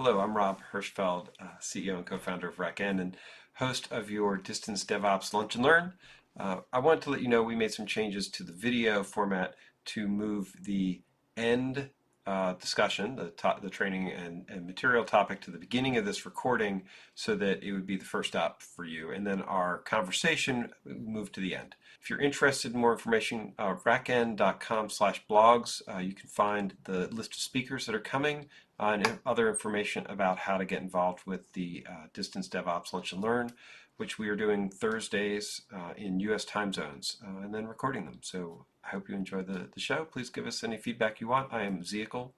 Hello, I'm Rob Hirschfeld, uh, CEO and co-founder of RackN and host of your Distance DevOps Lunch and Learn. Uh, I wanted to let you know we made some changes to the video format to move the end uh, discussion, the, the training and, and, material topic to the beginning of this recording so that it would be the first stop for you. And then our conversation move to the end. If you're interested in more information, uh, rackn.com slash blogs, uh, you can find the list of speakers that are coming uh, and other information about how to get involved with the uh, Distance DevOps Lunch and Learn, which we are doing Thursdays uh, in U.S. time zones and then recording them. So I hope you enjoy the, the show. Please give us any feedback you want. I am Zehicle,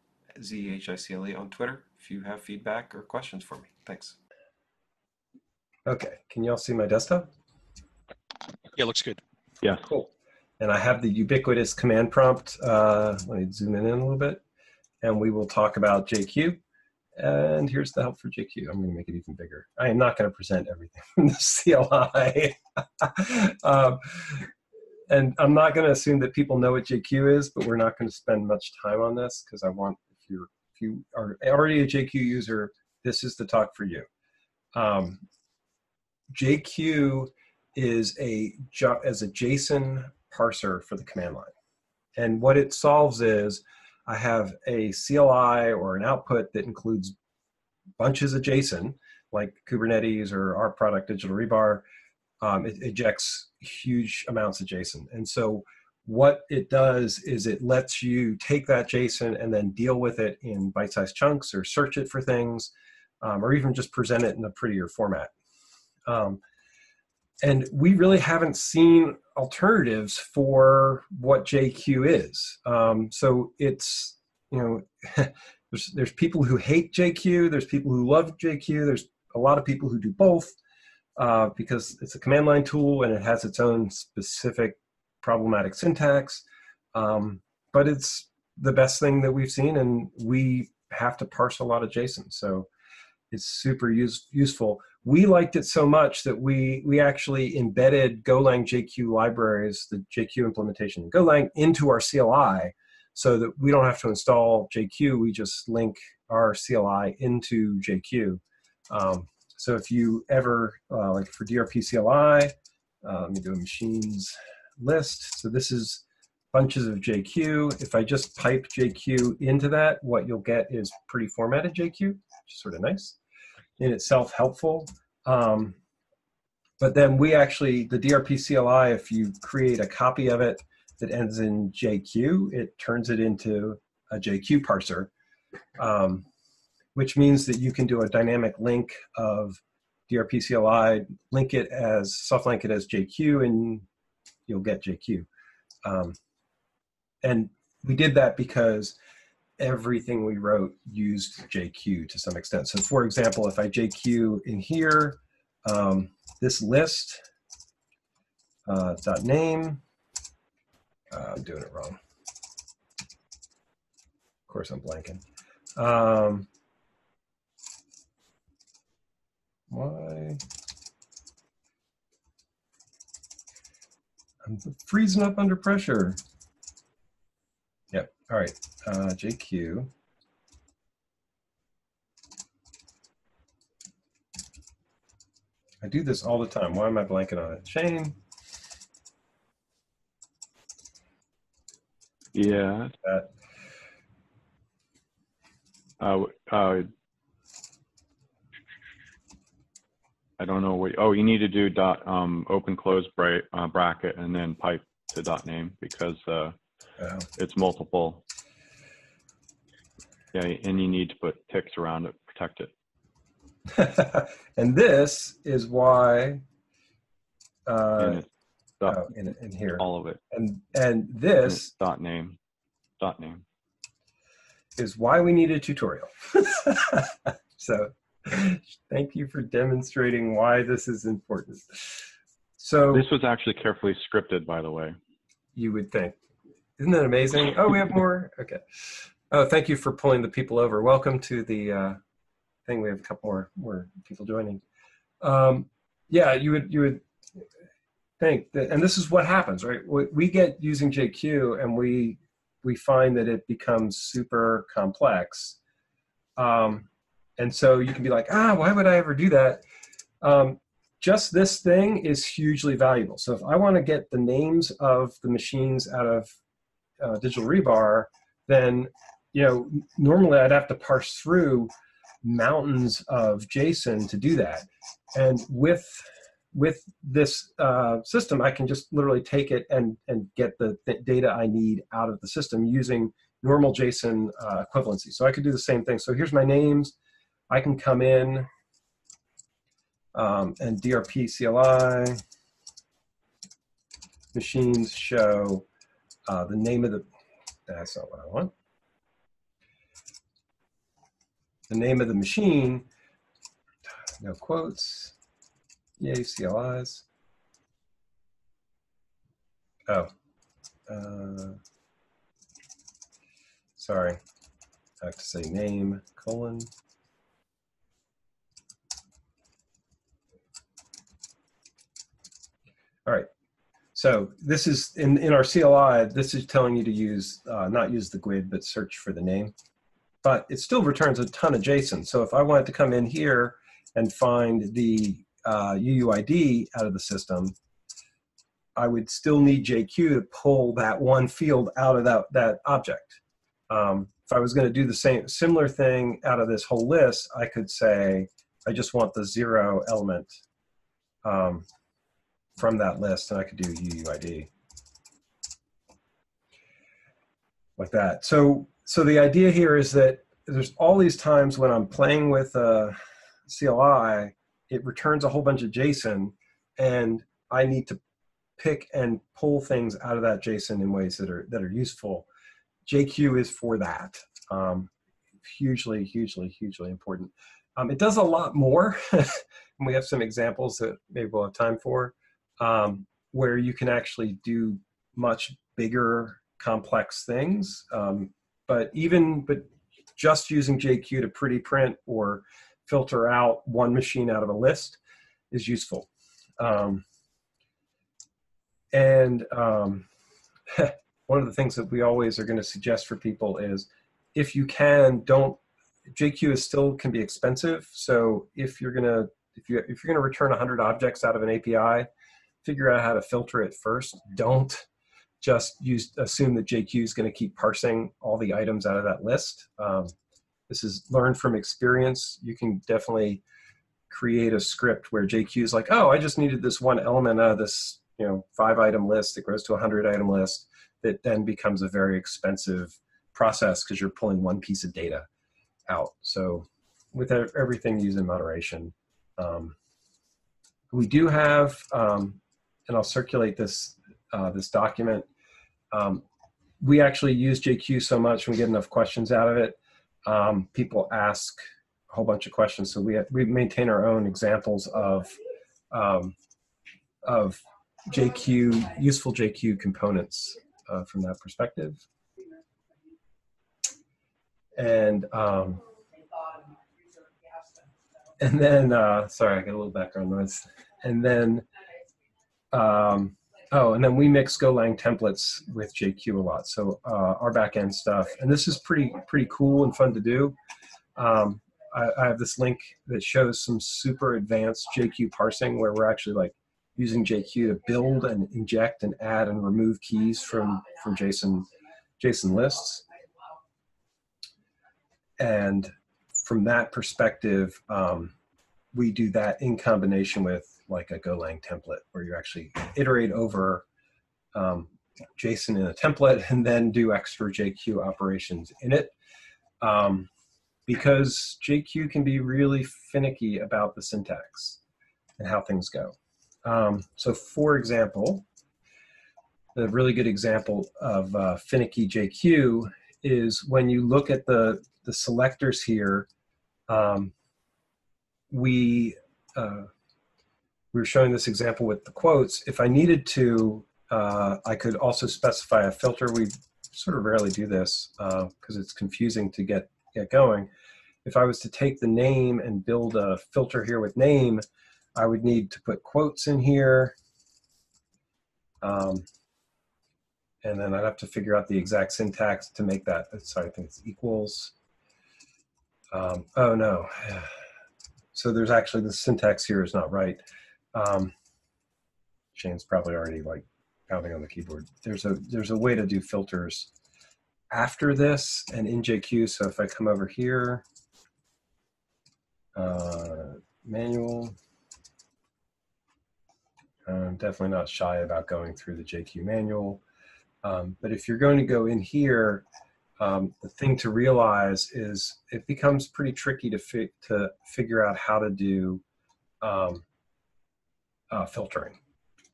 Z H I C L E, on Twitter if you have feedback or questions for me. Thanks. Okay, can you all see my desktop? Yeah, looks good. Yeah. Cool. And I have the ubiquitous command prompt. Uh, let me zoom in, in a little bit. And we will talk about JQ. And here's the help for JQ. I'm going to make it even bigger. I am not going to present everything from the CLI. um, and I'm not going to assume that people know what JQ is, but we're not going to spend much time on this because I want if you're if you are already a JQ user, this is the talk for you. Um, JQ is a as a JSON parser for the command line, and what it solves is I have a CLI or an output that includes bunches of JSON, like Kubernetes or our product Digital Rebar, um, it ejects huge amounts of JSON. And so what it does is it lets you take that JSON and then deal with it in bite-sized chunks or search it for things, um, or even just present it in a prettier format. Um, and we really haven't seen alternatives for what JQ is. Um, so it's, you know, there's, there's people who hate JQ, there's people who love JQ, there's a lot of people who do both uh, because it's a command line tool and it has its own specific problematic syntax. Um, but it's the best thing that we've seen, and we have to parse a lot of JSON. So it's super use, useful. We liked it so much that we we actually embedded Golang JQ libraries, the JQ implementation Golang, into our CLI, so that we don't have to install JQ. We just link our CLI into JQ. Um, so if you ever, uh, like for DRPCLI, uh, let me do a machines list. So this is bunches of JQ. If I just pipe JQ into that, what you'll get is pretty formatted JQ, which is sort of nice. In itself helpful. Um, but then we actually, the DRPCLI, if you create a copy of it that ends in JQ, it turns it into a JQ parser. Um, which means that you can do a dynamic link of DRP CLI, link it as, soft link it as JQ, and you'll get JQ. Um, and we did that because everything we wrote used JQ to some extent. So for example, if I JQ in here, um, this list uh, dot name, uh, I'm doing it wrong. Of course I'm blanking. Um, why? I'm freezing up under pressure. Yep. All right. Uh, JQ. I do this all the time. Why am I blanking on it? Shane. Yeah. That. Uh, uh, I don't know what, oh, you need to do dot um, open close bra uh, bracket and then pipe to dot name because uh, oh. it's multiple. Yeah, and you need to put ticks around it, protect it. and this is why uh, dot, oh, in, in here all of it and and this and dot name dot name is why we need a tutorial so Thank you for demonstrating why this is important. So this was actually carefully scripted, by the way. You would think. Isn't that amazing? Oh, we have more. Okay. Oh, thank you for pulling the people over. Welcome to the uh, thing. We have a couple more more people joining. Um, yeah, you would you would think that, and this is what happens, right? We, we get using JQ, and we we find that it becomes super complex. Um, And so you can be like, ah, why would I ever do that? Um, just this thing is hugely valuable. So if I want to get the names of the machines out of uh, digital rebar, then you know normally I'd have to parse through mountains of JSON to do that. And with with this uh, system, I can just literally take it and and get the, the, data I need out of the system using normal JSON uh, equivalency. So I could do the same thing. So here's my names. I can come in um, and DRP CLI machines show uh, the name of the, that's not what I want. The name of the machine, no quotes, yay, CLIs. Oh, uh, sorry, I have to say name, colon, All right. So this is in, in our CLI, this is telling you to use, uh, not use the GUID, but search for the name. But it still returns a ton of JSON. So if I wanted to come in here and find the uh, UUID out of the system, I would still need JQ to pull that one field out of that, that object. Um, if I was going to do the same similar thing out of this whole list, I could say, I just want the zero element. Um, from that list, and I could do UUID like that. So, so the idea here is that there's all these times when I'm playing with a CLI, it returns a whole bunch of JSON, and I need to pick and pull things out of that JSON in ways that are that are useful. JQ is for that. Um, hugely, hugely, hugely important. Um, it does a lot more, and we have some examples that maybe we'll have time for um, where you can actually do much bigger, complex things. Um, but even but just using JQ to pretty print or filter out one machine out of a list is useful. Um, and um, one of the things that we always are going to suggest for people is if you can, don't JQ is still can be expensive. So if you're gonna if you if you're gonna return 100 objects out of an API, figure out how to filter it first. Don't just use assume that JQ is going to keep parsing all the items out of that list. Um, this is learn from experience. You can definitely create a script where JQ is like, oh, I just needed this one element out of this, you know, five item list that grows to a hundred item list that then becomes a very expensive process because you're pulling one piece of data out. So with everything use in moderation. Um, we do have um, and I'll circulate this uh, this document. Um, we actually use JQ so much, we get enough questions out of it. Um, people ask a whole bunch of questions, so we we maintain our own examples of um, of JQ useful JQ components uh, from that perspective. And um, and then uh, sorry, I got a little background noise. And then um, oh, and then we mix Golang templates with JQ a lot. So uh, our backend stuff, and this is pretty pretty cool and fun to do. Um, I, I, have this link that shows some super advanced JQ parsing where we're actually like using JQ to build and inject and add and remove keys from from JSON JSON lists. And from that perspective, um, we do that in combination with like a Golang template where you actually iterate over um, JSON in a template and then do extra JQ operations in it. Um, because JQ can be really finicky about the syntax and how things go. Um, so for example, a really good example of uh, finicky JQ is when you look at the, the selectors here, um, we, uh, we were showing this example with the quotes. If I needed to, uh, I could also specify a filter. We sort of rarely do this because uh, it's confusing to get, get going. If I was to take the name and build a filter here with name, I would need to put quotes in here. Um, and then I'd have to figure out the exact syntax to make that, sorry, I think it's equals. Um, oh no. So there's actually the syntax here is not right. Um, Shane's probably already like pounding on the keyboard. There's a there's a way to do filters after this and in JQ. So if I come over here, uh, manual. I'm definitely not shy about going through the JQ manual. Um, but if you're going to go in here, um, the thing to realize is it becomes pretty tricky to, fi to figure out how to do um, uh, filtering.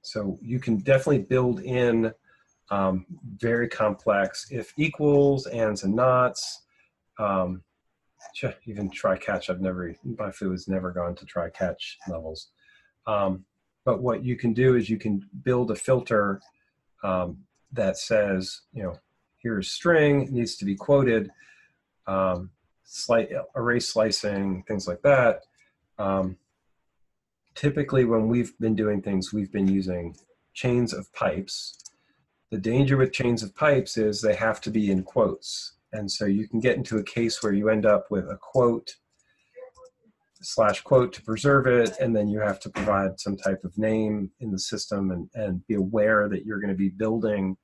So you can definitely build in um, very complex if equals, ands and nots, um, even try catch. I've never, my foo has never gone to try catch levels. Um, but what you can do is you can build a filter um, that says, you know, here's string, needs to be quoted, um, slight array slicing, things like that. Um, typically when we've been doing things, we've been using chains of pipes. The danger with chains of pipes is they have to be in quotes. And so you can get into a case where you end up with a quote slash quote to preserve it, and then you have to provide some type of name in the system and, and be aware that you're going to be building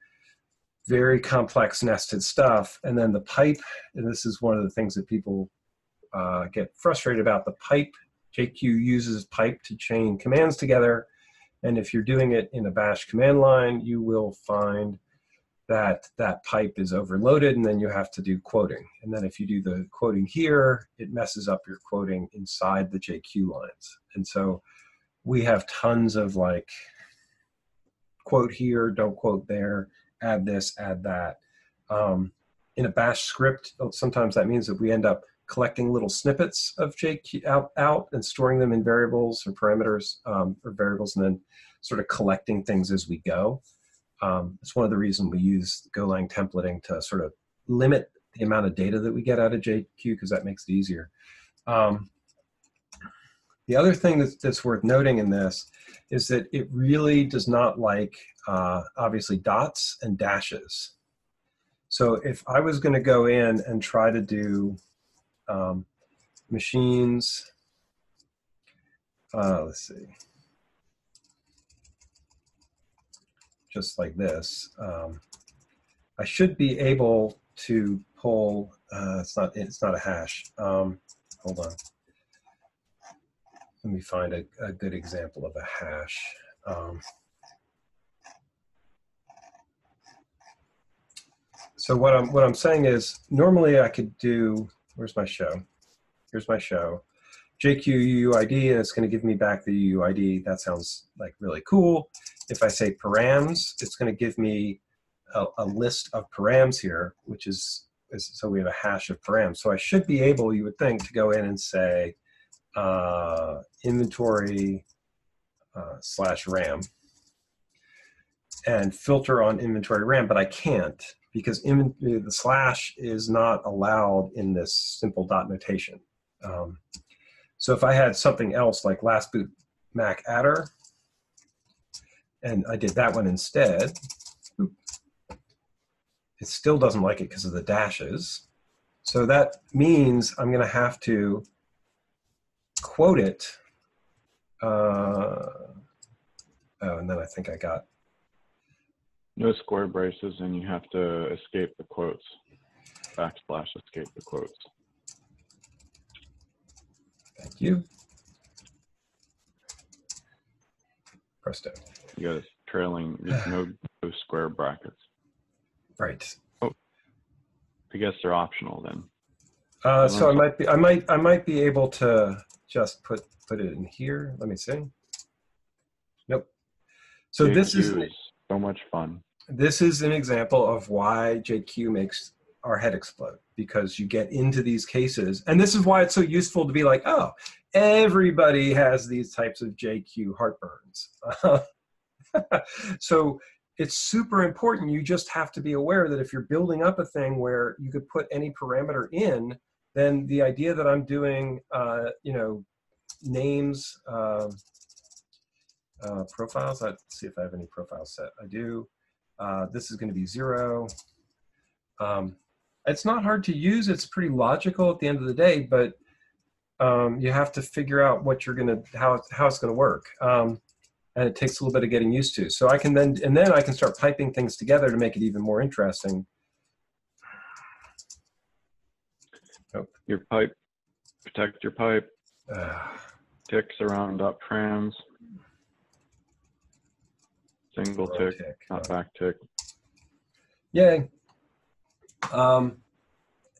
very complex nested stuff. And then the pipe, and this is one of the things that people uh, get frustrated about, the pipe, JQ uses pipe to chain commands together. And if you're doing it in a bash command line, you will find that that pipe is overloaded and then you have to do quoting. And then if you do the quoting here, it messes up your quoting inside the JQ lines. And so we have tons of like quote here, don't quote there, add this, add that. Um, in a bash script, sometimes that means that we end up collecting little snippets of JQ out, out and storing them in variables or parameters um, or variables and then sort of collecting things as we go. Um, it's one of the reasons we use Golang templating to sort of limit the amount of data that we get out of JQ because that makes it easier. Um, the other thing that's, that's, worth noting in this is that it really does not like, uh, obviously, dots and dashes. So if I was going to go in and try to do um, machines, uh, let's see. just like this, um, I should be able to pull, uh, it's not, it's not a hash. Um, hold on. Let me find a, a good example of a hash. Um, so what I'm, what I'm saying is normally I could do, where's my show? Here's my show. JQ UUID and it's going to give me back the UUID. That sounds like really cool. If I say params, it's going to give me a, a list of params here, which is, is, so we have a hash of params. So I should be able, you would think, to go in and say uh, inventory uh, slash RAM and filter on inventory RAM, but I can't because the slash is not allowed in this simple dot notation. Um, so if I had something else like last boot Mac adder, and I did that one instead. It still doesn't like it because of the dashes. So that means I'm going to have to quote it. Uh, oh, and then I think I got. No square braces, and you have to escape the quotes. Backslash escape the quotes. Thank you. Presto. You got trailing, no, no square brackets. Right. Oh, I guess they're optional then. Uh, so I might be, I might, I might be able to just put put it in here. Let me see. Nope. So this is, is so much fun. This is an example of why JQ makes our head explode because you get into these cases, and this is why it's so useful to be like, oh, everybody has these types of JQ heartburns. so it's super important. You just have to be aware that if you're building up a thing where you could put any parameter in, then the idea that I'm doing, uh, you know, names, uh, uh, profiles, let's see if I have any profiles set. I do. Uh, this is going to be zero. Um, it's not hard to use. It's pretty logical at the end of the day, but um, you have to figure out what you're gonna how how it's gonna work, um, and it takes a little bit of getting used to. So I can then and then I can start piping things together to make it even more interesting. Your pipe, protect your pipe, Uh, ticks around dot trans. Single tick, tick. not back tick. Yay. Um,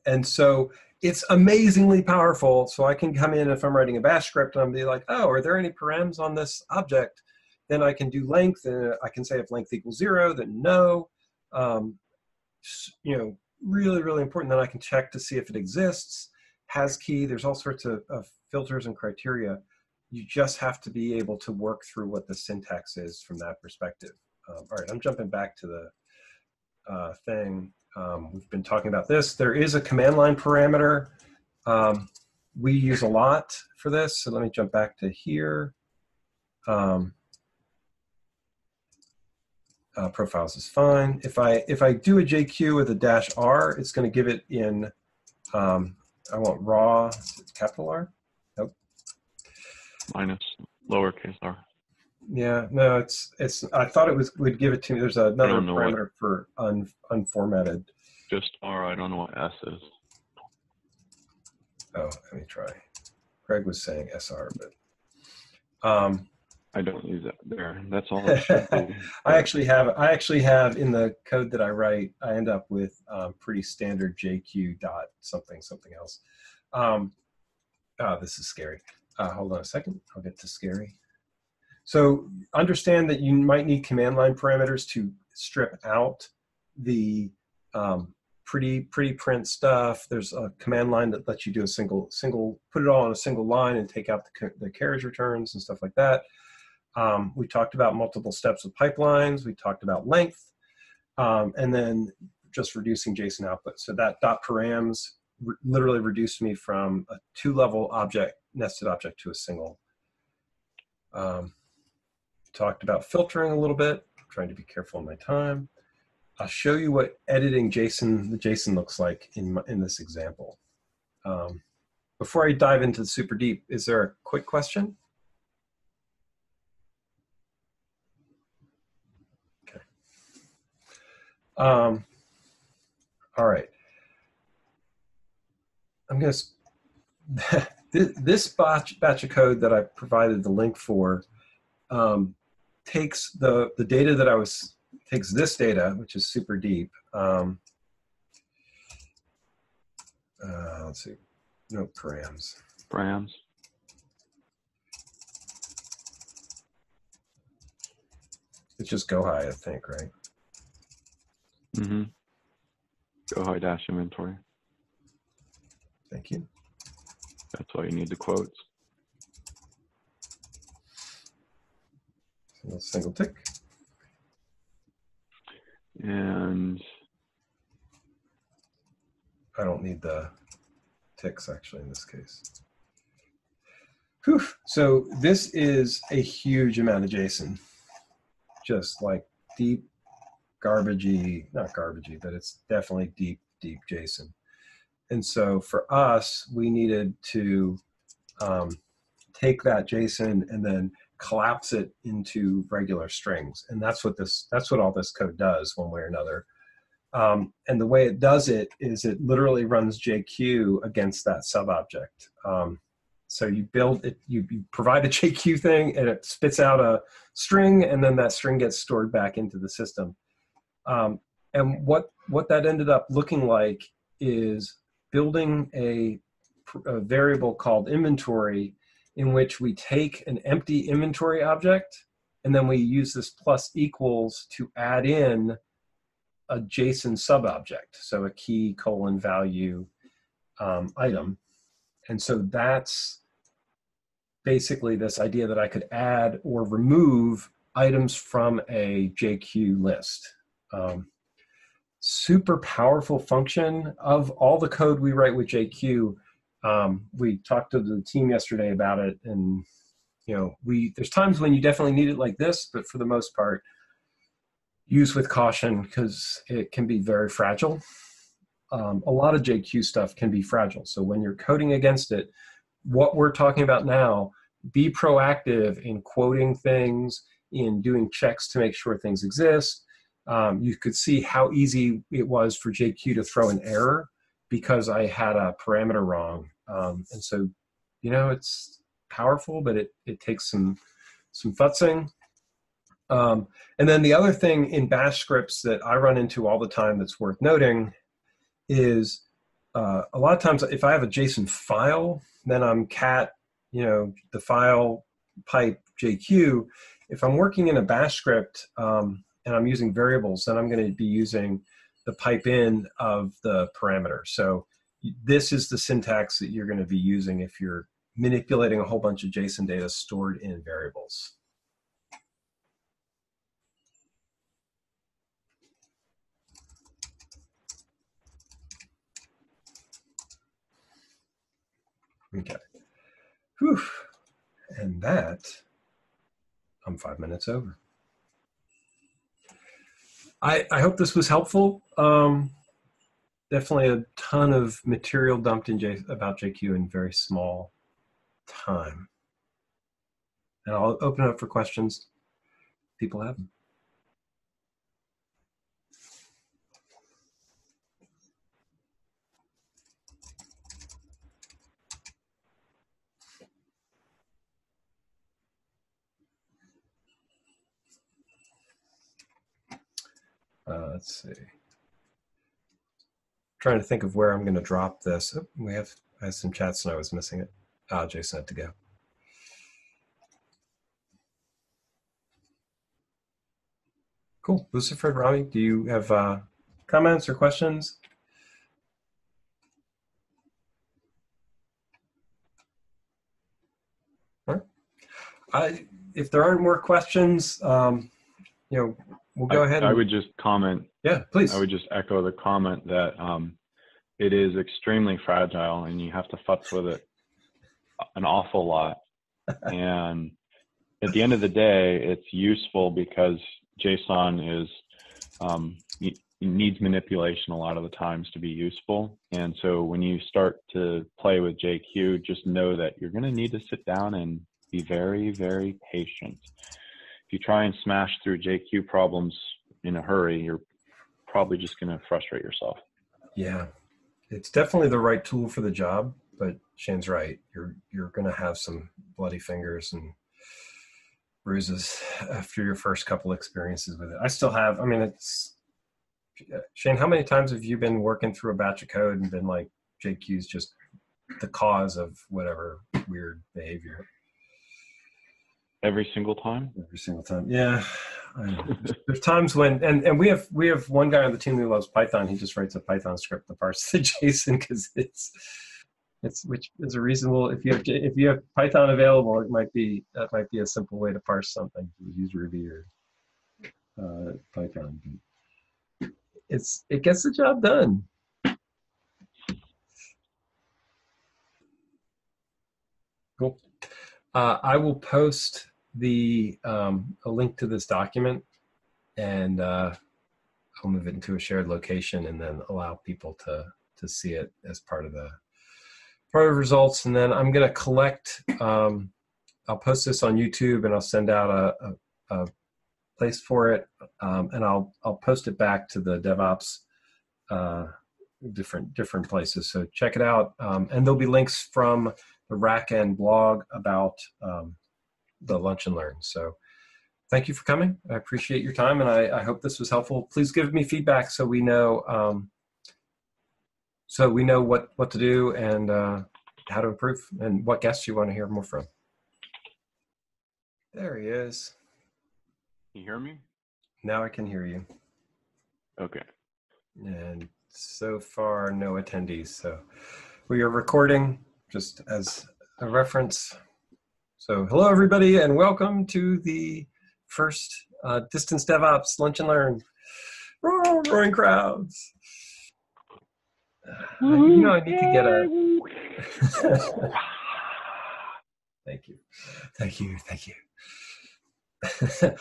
and so it's amazingly powerful. So I can come in if I'm writing a bash script and I'm be like, oh, are there any params on this object? Then I can do length and I can say if length equals zero, then no. Um, you know, really, really important. Then I can check to see if it exists, has key. There's all sorts of, of filters and criteria. You just have to be able to work through what the syntax is from that perspective. Um, all right, I'm jumping back to the uh, thing. Um, we've been talking about this. There is a command line parameter um, we use a lot for this. So let me jump back to here. Um, uh, profiles is fine. If I if I do a JQ with a dash R, it's going to give it in. Um, I want raw. Capital R. minus lowercase r. Yeah, no, it's it's. I thought it was would give it to me. There's another don't what- parameter for un, unformatted. Just r. I don't know what s is. Oh, let me try. Greg was saying SR, but um, I don't use it there. That's all. I actually have I actually have in the code that I write. I end up with um, pretty standard JQ dot something something else. Um, oh, this is scary. Uh, hold on a second. I'll get to scary. So understand that you might need command line parameters to strip out the um, pretty pretty print stuff. There's a command line that lets you do a single single put it all on a single line and take out the, the carriage returns and stuff like that. Um, we talked about multiple steps of pipelines. We talked about length, um, and then just reducing JSON output. So that dot params re- literally reduced me from a two-level object nested object to a single. Um, talked about filtering a little bit. trying to be careful in my time. I'll show you what editing JSON the JSON looks like in my, in this example. Um, before I dive into the super deep, is there a quick question? Okay. Um, all right. I'm going to this batch batch of code that I provided the link for um, takes the the data that I was takes this data, which is super deep. Um, uh, let's see, no params. Params. It's just go high, I think, right? Mm-hmm. Gohai dash inventory. Thank you. That's why you need the quotes. Single, single tick. And I don't need the ticks actually in this case. Whew. So this is a huge amount of JSON. Just like deep, garbagey, not garbagey, but it's definitely deep, deep JSON. And so for us, we needed to um, take that JSON and then collapse it into regular strings. And that's what this, that's what all this code does one way or another. Um, and the way it does it is it literally runs JQ against that sub object. Um, so you build it, you, you provide a JQ thing and it spits out a string and then that string gets stored back into the system. Um, and what, what that ended up looking like is building a, a variable called inventory in which we take an empty inventory object and then we use this plus equals to add in a JSON sub-object, so a key colon value um, item. And so that's basically this idea that I could add or remove items from a JQ list. Um, super powerful function of all the code we write with JQ. Um, we talked to the team yesterday about it, and you know, we there's times when you definitely need it like this, but for the most part, use with caution because it can be very fragile. um, a lot of JQ stuff can be fragile. So when you're coding against it, what we're talking about now, be proactive in quoting things, in doing checks to make sure things exist. Um, you could see how easy it was for JQ to throw an error because I had a parameter wrong. Um, and so, you know, it's powerful, but it, it takes some, some futzing. Um, and then the other thing in bash scripts that I run into all the time that's worth noting is uh, a lot of times if I have a JSON file, then I'm cat, you know, the file pipe JQ. If I'm working in a bash script um, and I'm using variables, then I'm going to be using the pipe in of the parameter. So this is the syntax that you're going to be using if you're manipulating a whole bunch of JSON data stored in variables. Okay. Whew. And that, I'm five minutes over. I, I hope this was helpful. Um, definitely a ton of material dumped in J, about JQ in very small time. And I'll open it up for questions. People have them. Uh, let's see. I'm Trying to think of where I'm going to drop this. Oh, we have I have some chats and I was missing it. Ah, Jason had to go. Cool. Lucifer, Rami, do you have uh, comments or questions? Right. I, if there aren't more questions, um, you know, we'll go I, ahead. I would just comment. Yeah, please. I would just echo the comment that um, it is extremely fragile, and you have to futz with it an awful lot. and at the end of the day, it's useful because JSON is um, it needs manipulation a lot of the times to be useful. And so when you start to play with JQ, just know that you're going to need to sit down and be very, very patient. If you try and smash through JQ problems in a hurry, you're probably just going to frustrate yourself. Yeah, it's definitely the right tool for the job, but Shane's right. You're you're going to have some bloody fingers and bruises uh, after your first couple experiences with it. I still have. I mean, it's Shane. How many times have you been working through a batch of code and been like, JQ's just the cause of whatever weird behavior? Every single time. Every single time. Yeah. There's times when, and, and we have we have one guy on the team who loves Python. He just writes a Python script to parse the JSON because it's it's which is a reasonable. If you have if you have Python available, it might be that might be a simple way to parse something. Use Ruby or uh, Python. It's it gets the job done. Cool. Uh, I will post the um, a link to this document, and uh, I'll move it into a shared location, and then allow people to to see it as part of the part of results. And then I'm going to collect. Um, I'll post this on YouTube, and I'll send out a, a, a place for it, um, and I'll I'll post it back to the DevOps. Uh, different different places so check it out um, and there'll be links from the RackN blog about um, the lunch and learn. So thank you for coming. I appreciate your time and I, I hope this was helpful. Please give me feedback so we know um, so we know what, what to do and uh, how to improve and what guests you want to hear more from. There he is. Can you hear me? Now I can hear you. Okay. And so far, no attendees. So we are recording just as a reference. So hello, everybody, and welcome to the first uh, Distance DevOps Lunch and Learn. Roar, roaring crowds. Uh, you know, I need to get a. thank you, thank you, thank you.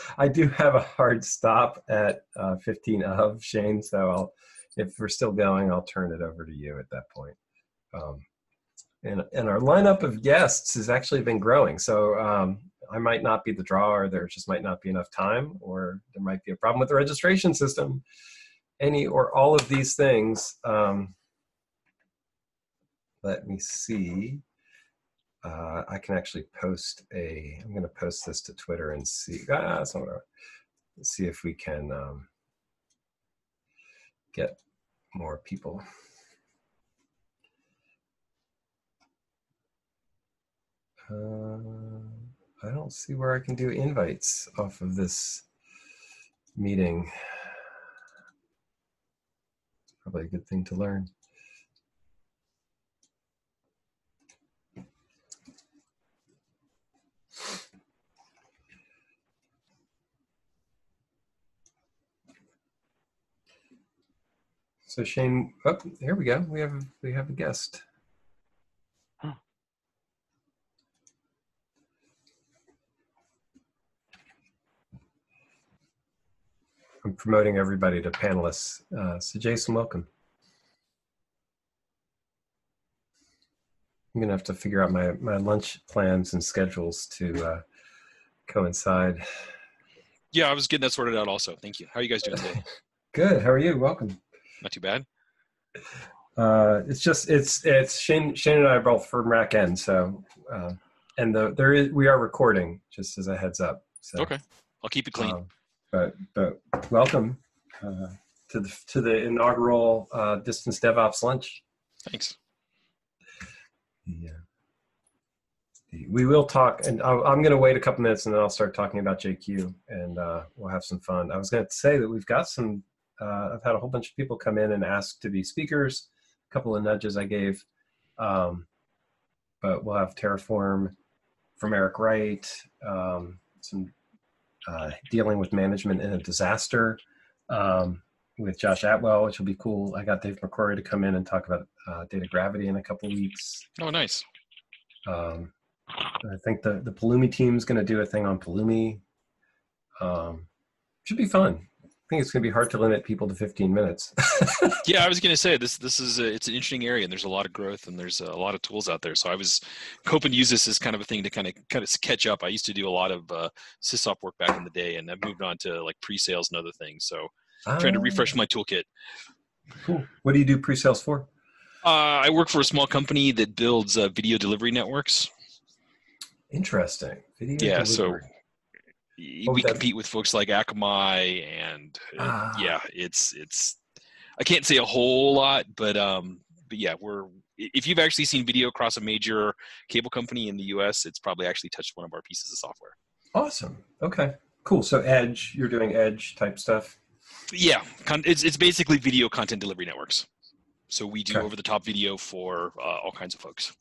I do have a hard stop at uh, 15 of Shane, so I'll if we're still going, I'll turn it over to you at that point. Um, and and our lineup of guests has actually been growing. So um, I might not be the draw, or there just might not be enough time, or there might be a problem with the registration system. Any or all of these things. Um, let me see. Uh, I can actually post a. I'm going to post this to Twitter and see. Ah, somewhere. See if we can um, get more people. Uh, I don't see where I can do invites off of this meeting. It's probably a good thing to learn. So Shane, oh, here we go. We have we have a guest. I'm promoting everybody to panelists. Uh, so Jason, welcome. I'm gonna have to figure out my my lunch plans and schedules to uh, coincide. Yeah, I was getting that sorted out also. Thank you. How are you guys doing today? Good. How are you? Welcome. Not too bad. Uh, it's just it's it's Shane Shane and I are both from RackN, so uh, and the there is we are recording just as a heads up. So, Okay, I'll keep it clean. um, but but welcome uh, to the to the inaugural uh, distance DevOps lunch. Thanks. Yeah. We will talk, and I'm going to wait a couple minutes, and then I'll start talking about JQ, and uh, we'll have some fun. I was going to say that we've got some. Uh, I've had a whole bunch of people come in and ask to be speakers. A couple of nudges I gave, um, but we'll have Terraform from Eric Wright. Um, some dealing with management in a disaster um, with Josh Atwell, which will be cool. I got Dave McCrory to come in and talk about uh, data gravity in a couple of weeks. Oh, nice. Um, I think the the Pulumi team's going to do a thing on Pulumi. Um, should be fun. I think it's going to be hard to limit people to 15 minutes. Yeah, I was going to say this. This is a, it's an interesting area, and there's a lot of growth, and there's a lot of tools out there. So I was hoping to use this as kind of a thing to kind of kind of catch up. I used to do a lot of uh, sysop work back in the day, and I've moved on to like pre-sales and other things. So I'm trying to Ah, refresh my toolkit. Cool. What do you do pre-sales for? Uh, I work for a small company that builds uh, video delivery networks. Interesting. Video Yeah, so delivery. What we compete with folks like Akamai, and uh, Ah. yeah, it's it's. I can't say a whole lot, but um, but yeah, we're. If you've actually seen video across a major cable company in the U.S., it's probably actually touched one of our pieces of software. awesome. Okay. Cool. So Edge, you're doing Edge type stuff. Yeah, it's it's basically video content delivery networks. So we do Okay. over-the-top video for uh, all kinds of folks.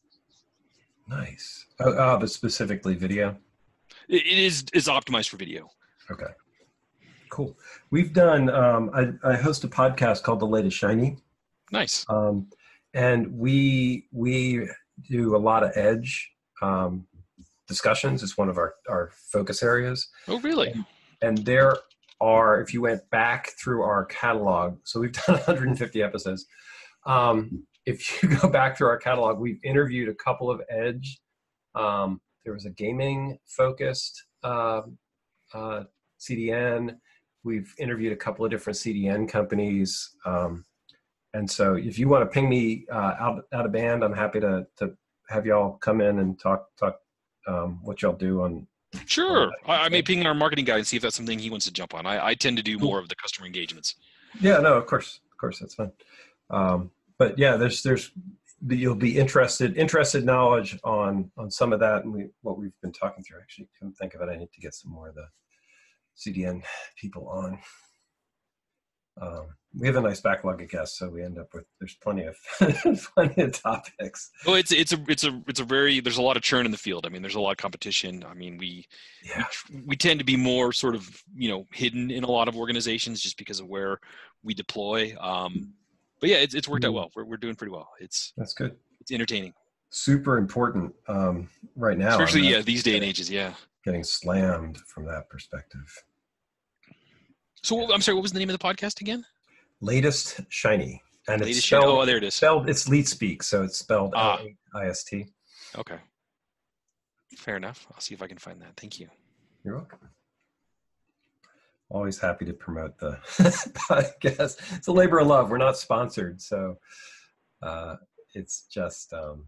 Nice. Oh, oh, but specifically video. It, is is optimized for video. Okay. Cool. We've done. Um, I, I host a podcast called The Latest Shiny. Nice. um, and we we do a lot of edge um, discussions. It's one of our our focus areas, Oh, really? and there are if you went back through our catalog, so we've done 150 episodes. Um, if you go back through our catalog, we've interviewed a couple of edge. Um, there was a gaming focused uh, uh, CDN. We've interviewed a couple of different CDN companies. Um, and so if you want to ping me uh, out, out of band, I'm happy to, to have y'all come in and talk, talk um, what y'all do on. Sure. I, I may ping our marketing guy and see if that's something he wants to jump on. I, I tend to do more of the customer engagements. Yeah, no, of course, of course, that's fine. Um, but yeah, there's, there's, you'll be interested, interested knowledge on, on some of that and we, what we've been talking through. Actually, come think of it, I need to get some more of the CDN people on. Um, we have a nice backlog of guests, so we end up with there's plenty of plenty of topics. Well, it's it's a it's a it's a very there's a lot of churn in the field. I mean, there's a lot of competition. I mean, we Yeah, we tend to be more sort of you know hidden in a lot of organizations just because of where we deploy. Um, but yeah, it's it's worked out Mhm. well. We're we're doing pretty well. It's that's good. it's entertaining, Super important um, right now. Especially yeah these day and ages. Yeah. getting slammed from that perspective. So I'm sorry, what was the name of the podcast again? latest shiny, and it's Latest shiny- spelled, Oh, there it is. spelled it's leet speak, so it's spelled Ah. L-A-I-S-T. Okay. Fair enough. I'll see if I can find that. Thank you. You're welcome. Always happy to promote the podcast. It's a labor of love. We're not sponsored, so uh, it's just um,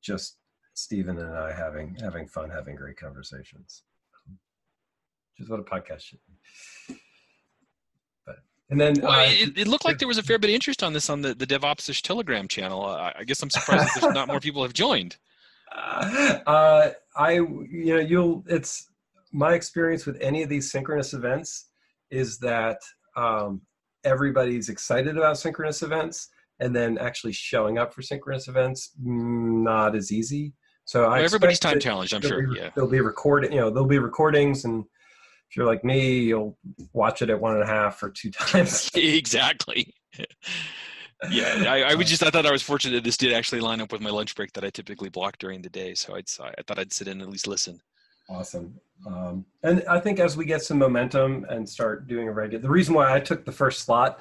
just Stephen and I having having fun, having great conversations. Which is what a podcast should be. But and then Well, uh, it, it looked like there was a fair bit of interest on this on the, the DevOps Telegram channel. Uh, I guess I'm surprised that there's not more people have joined. uh, I you know you'll it's my experience with any of these synchronous events is that um, everybody's excited about synchronous events and then actually showing up for synchronous events mm, not as easy so I Well, everybody's time that challenged, I'm sure. be, Yeah. there'll be recording you know there'll be recordings and if you're like me you'll watch it at one and a half or two times exactly. yeah, I, I was just I thought I was fortunate that this did actually line up with my lunch break that I typically block during the day. So I'd I thought I'd sit in and at least listen. Awesome. Um, and I think as we get some momentum and start doing a regular, the reason why I took the first slot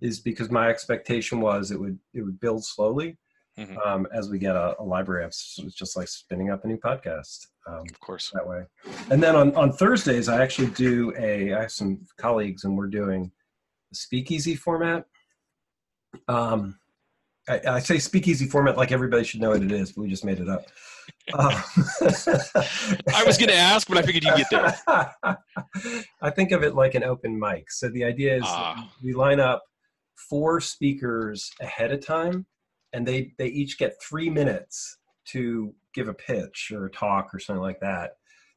is because my expectation was it would it would build slowly Mhm. um, as we get a, a library. of- so It's just like spinning up a new podcast um, Of course. that way. And then on on Thursdays, I actually do a. I have some colleagues, and we're doing a speakeasy format. Um, I, I say speakeasy format like everybody should know what it is, but we just made it up. Um, I was going to ask, but I figured you'd get there. I think of it like an open mic. So the idea is Ah. we line up four speakers ahead of time, and they they each get three minutes to give a pitch or a talk or something like that,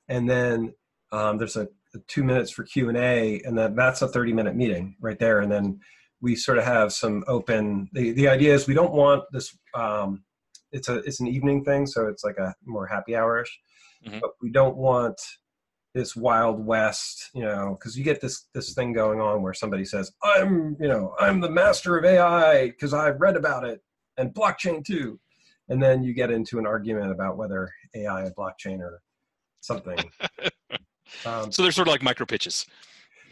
and then um, there's a, a two minutes for Q and A, and then that's a thirty minute meeting right there, and then we sort of have some open. The the idea is we don't want this. Um, it's a it's an evening thing, so it's like a more happy hourish, Mhm. but we don't want this wild west you know because you get this this thing going on where somebody says i'm you know i'm the master of ai because i've read about it and blockchain too and then you get into an argument about whether ai and blockchain or something um, So they're sort of like micro pitches.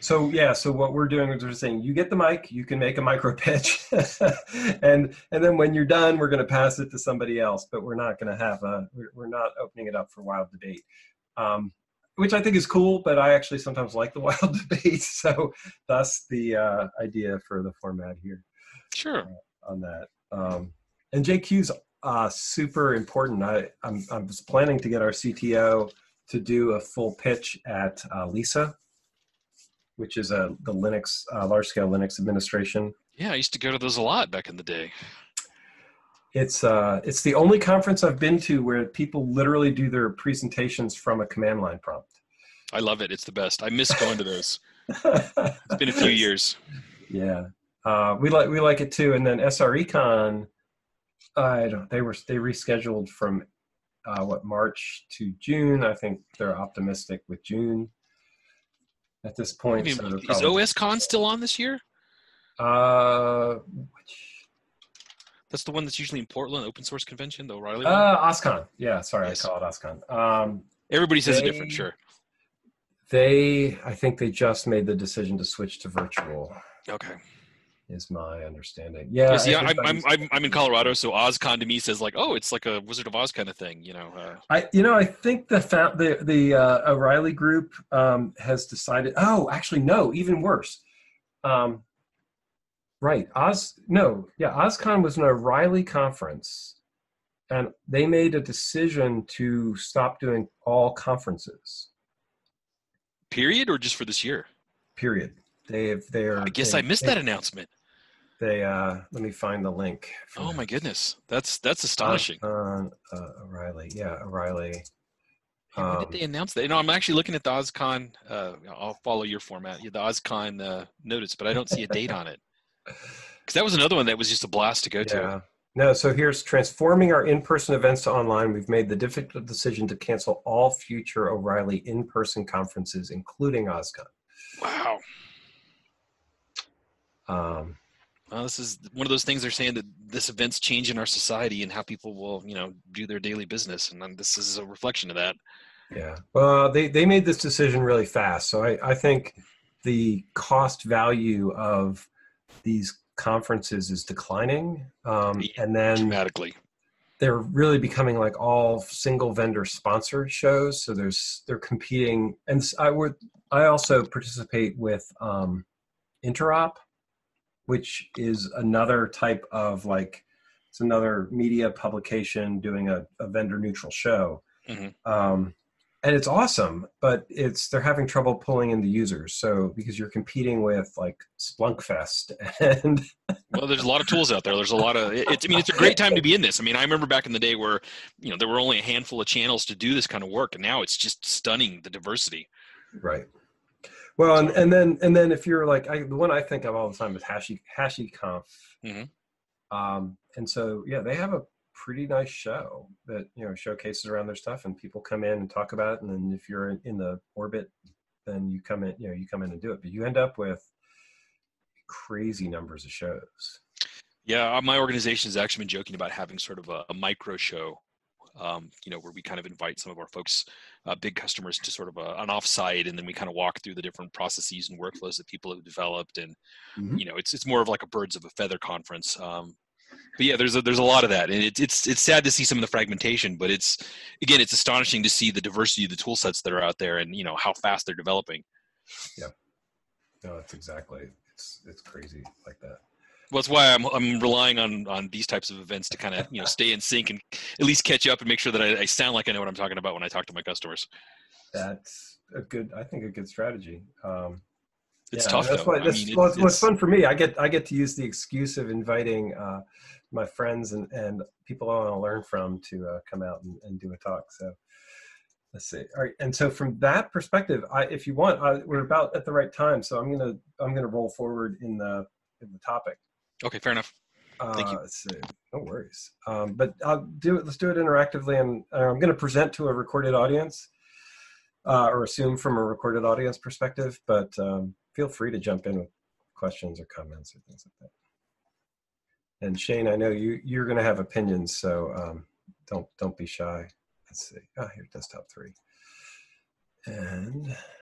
So yeah, so what we're doing is we're saying you get the mic, you can make a micro pitch, and and then when you're done, we're going to pass it to somebody else. But we're not going to have a we're, not opening it up for wild debate, um, which I think is cool. But I actually sometimes like the wild debate, so that's the uh, idea for the format here Sure. on that. Um, and JQ's uh, super important. I I'm I was planning to get our CTO to do a full pitch at uh, LISA, which is a the Linux uh, large scale Linux administration. Yeah, I used to go to those a lot back in the day. It's uh it's the only conference I've been to where people literally do their presentations from a command line prompt. I love it. It's the best. I miss going to those. It's been a few years. Yeah, uh, we like we like it too. And then SRECon, I don't. They were they rescheduled from uh, what March to June. I think they're optimistic with June at this I point. mean, so is probably- OS still on this year? Uh, which, That's the one that's usually in Portland, open source convention, the O'Reilly one. uh, OSCON. Yeah, sorry, Yes. I call it OSCON. Um, Everybody says it different, they- sure. they, I think they just made the decision to switch to virtual. Okay. Is my understanding. Yeah, see, I'm, I'm, I'm, I'm in Colorado, so OzCon to me says like, oh, it's like a Wizard of Oz kind of thing, you know. Uh, I, you know, I think the fa- the the uh, O'Reilly group um, has decided. Oh, actually, no, even worse. Um, right, Oz. No, yeah, OzCon was an O'Reilly conference, and they made a decision to stop doing all conferences. period, or just for this year? Period. They have. They are. I guess they, I missed they, that announcement. They. Uh, let me find the link. Oh that. my goodness, that's that's astonishing. On uh, O'Reilly, yeah, O'Reilly. Yeah, when um, did they announce that? You know, I'm actually looking at the OzCon. Uh, I'll follow your format, the OzCon uh, notice, but I don't see a date on it. Because that was another one that was just a blast to go to. Yeah. No, so here's transforming our in-person events to online. We've made the difficult decision to cancel all future O'Reilly in-person conferences, including OSCON. Wow. Um, Well, this is one of those things they're saying that this event's changing our society and how people will, you know, do their daily business, and this is a reflection of that. yeah. Well, they, they made this decision really fast. So I, I think the cost value of these conferences is declining, um, and then dramatically. they're really becoming like all single vendor sponsored shows. So there's they're competing, and I would I also participate with um, Interop, which is another type of like it's another media publication doing a, a vendor neutral show. Mhm. Um, and it's awesome, but it's they're having trouble pulling in the users. So because you're competing with like Splunkfest and Well, there's a lot of tools out there. There's a lot of. it- It's. I mean, it's a great time to be in this. I mean, I remember back in the day where, you know, there were only a handful of channels to do this kind of work, and now it's just stunning the diversity. Right. Well, and, and then and then if you're like I, the one I think of all the time is Hashi HashiConf. Mhm. Um, and so yeah, they have a pretty nice show that you know showcases around their stuff, and people come in and talk about it. And then if you're in, in the orbit, then you come in, you know, you come in and do it. But you end up with crazy numbers of shows. Yeah, uh, my organization has actually been joking about having sort of a, a micro show, um, you know, where we kind of invite some of our folks, uh, big customers, to sort of a, an offsite, and then we kind of walk through the different processes and workflows that people have developed, and Mhm. you know, it's it's more of like a birds of a feather conference. Um, but yeah, there's a, there's a lot of that, and it's it's it's sad to see some of the fragmentation, but it's again, it's astonishing to see the diversity of the tool sets that are out there, and you know how fast they're developing. Yeah, no, that's exactly it's it's crazy like that. Well, that's why I'm I'm relying on on these types of events to kind of you know stay in sync and at least catch up and make sure that I, I sound like I know what I'm talking about when I talk to my customers. That's a good, I think, a good strategy. Um, It's Yeah, tough That's though. why I that's mean, it- what's, fun for me. I get I get to use the excuse of inviting uh, my friends and, and people I want to learn from to uh, come out and, and do a talk. So let's see. All right, and so from that perspective, I, if you want, I, we're about at the right time. So I'm gonna I'm gonna roll forward in the in the topic. Okay, fair enough. Thank you. Uh. No worries. Um, but I'll do it. Let's do it interactively, and uh, I'm going to present to a recorded audience, uh, or assume from a recorded audience perspective. But um, feel free to jump in with questions or comments or things like that. And Shane, I know you you're going to have opinions, so um, don't don't be shy. Let's see. Ah, here, desktop three. And